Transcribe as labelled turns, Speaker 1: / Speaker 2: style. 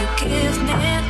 Speaker 1: you give me